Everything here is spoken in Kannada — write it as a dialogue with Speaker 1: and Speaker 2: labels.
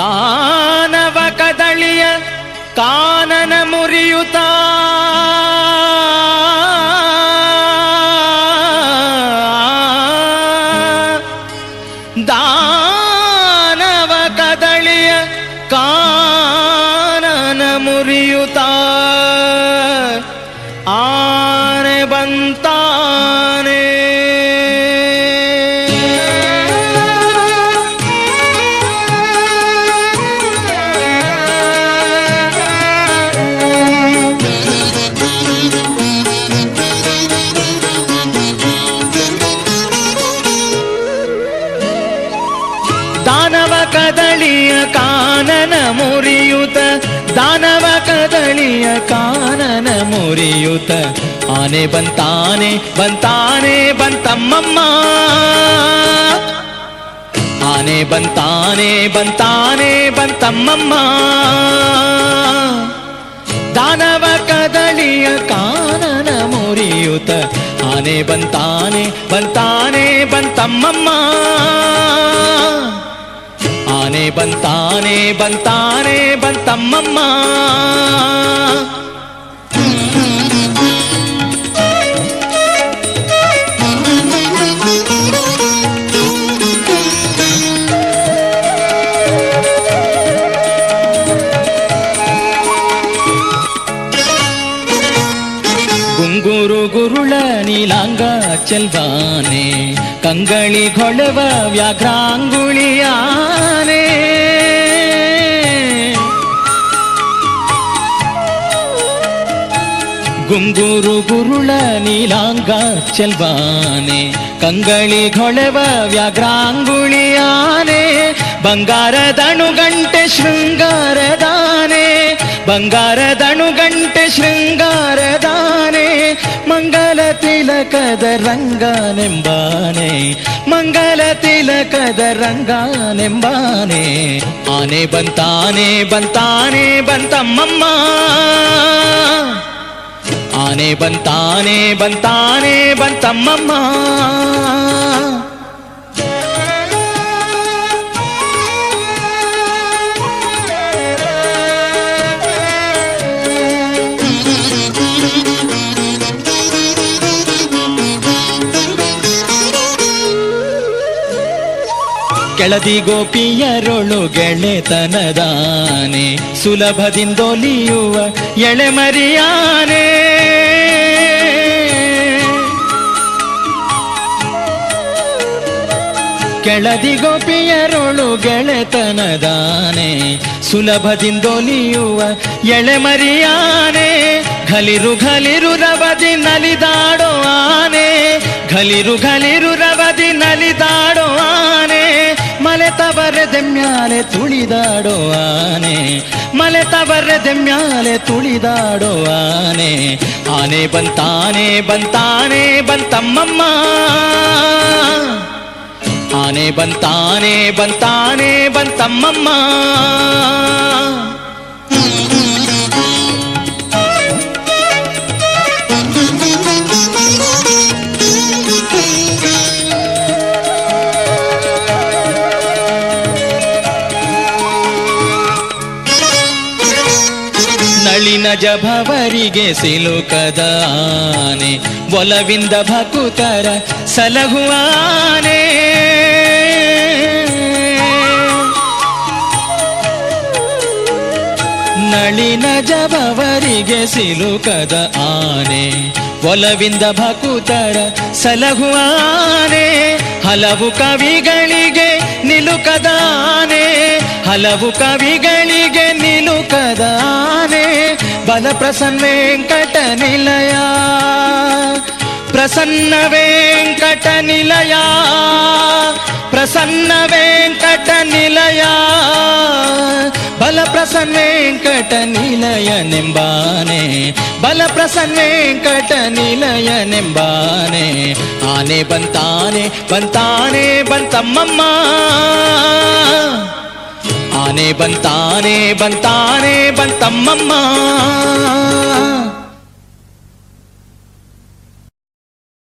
Speaker 1: ದಾನವ ಕದಳಿಯ ಕಾನನ ಮುರಿಯುತ್ತ ಮುರಿಯುತ ಆನೆ ಬಂತಾನೆ ಬಂತಾನೆ ಬಂತಮ್ಮಮ್ಮ ಆನೆ ಬಂತಾನೆ ಬಂತಾನೆ ಬಂತಮ್ಮಮ್ಮ ದಾನವ ಕದಳಿಯ ಕಾನನ ಮುರಿಯುತ ಆನೆ ಬಂತಾನೆ ಬಂತಾನೆ ಬಂತಮ್ಮಮ್ಮ ಆನೆ ಬಂತಾನೆ ಬಂತಾನೆ ಬಂತಮ್ಮಮ್ಮ ಗುಂಗುರು ಗುರುಳ ನೀಲಾಂಗ ಚೆಲ್ವಾನೆ ಕಂಗಳಿ ಗೊಳವ ವ್ಯಾಘ್ರಾಂಗುಳಿಯಾನೆ ಗುಂಗುರು ಗುರುಳ ನೀಲಾಂಗ ಚೆಲ್ವಾನೆ ಕಂಗಳಿ ಗೊಳವ ವ್ಯಾಘ್ರಾಂಗುಳಿಯಾನೆ ಬಂಗಾರದಣು ಗಂಟೆ ಶೃಂಗಾರದಾನೆ ಬಂಗಾರದಣು കഥരംഗാനെമ്പാനേ മംഗളത്തില കഥരംഗാനെമ്പാനേ ആനേ ബന്താനേ ബന്താനേ ബന്തമ്മമ്മ ആനേ ബന്താനേ ബന്താനേ ബന്തമ്മമ്മ ಕೆಳದಿ ಗೋಪಿಯರೊಳು ಗೆಳೆತನದಾನೆ, ಸುಲಭದಿಂದೊಲಿಯುವ ಎಳೆಮರಿಯಾನೆ ಕೆಳದಿ ಗೋಪಿಯರೊಳು ಗೆಳೆತನದಾನೆ, ಸುಲಭದಿಂದೊಲಿಯುವ ಎಳೆಮರಿಯಾನೆ ಘಲಿರು ಘಲಿರು ರವದಿ ನಲಿದಾಡೋ ಆನೆ, ಘಲಿರು ಘಲಿರು ರವದಿ ನಲಿದಾಡ ಮಲೆತವರದೆ ಮ್ಯಾಲೆ ತುಳಿದಾಡೋ ಆನೆ ಮಲೆತವರದೆ ಮ್ಯಾಲೆ ತುಳಿದಾಡೋ ಆನೆ ಆನೆ ಬಂತಾನೆ ಬಂತಾನೆ, ಬಂತಮ್ಮಮ್ಮ. ಆನೆ ಬಂತಾನೆ ಬಂತಾನೆ, ಬಂತಮ್ಮಮ್ಮ. ಜಭವರಿಗೆ ಸಿಲುಕದ ಆನೆ ಒಲವಿಂದ ಭಕುತರ ಸಲಹುವಾನೆ. ನಳಿನ ಜಭವರಿಗೆ ಸಿಲುಕದ ಆನೆ ಒಲವಿಂದ ಭಕುತರ ಸಲಹುವಾನೆ. ಹಲವು ಕವಿಗಳಿಗೆ ನಿಲುಕದಾನೆ. ಹಲವು ಕವಿಗಳಿಗೆ ನಿಲುಕದ బలప్రసన్న వెంకట నిలయా ప్రసన్న వెంకట నిలయా ప్రసన్న వెంకట నిలయా బలప్రసన్న వెంకట నిలయ నింబానే బలప్రసన్న వెంకట నిలయ నింబానే ఆనే బంతానే బంతానే బంతమ్మమ్మ ಬಂತಾನೆ ಬಂತಾನೆ ಬಂತಮ್ಮಮ್ಮ ಆನೆ ಬಂತಾನೆ ಬಂತಾನೆ ಬಂತಮ್ಮಮ್ಮ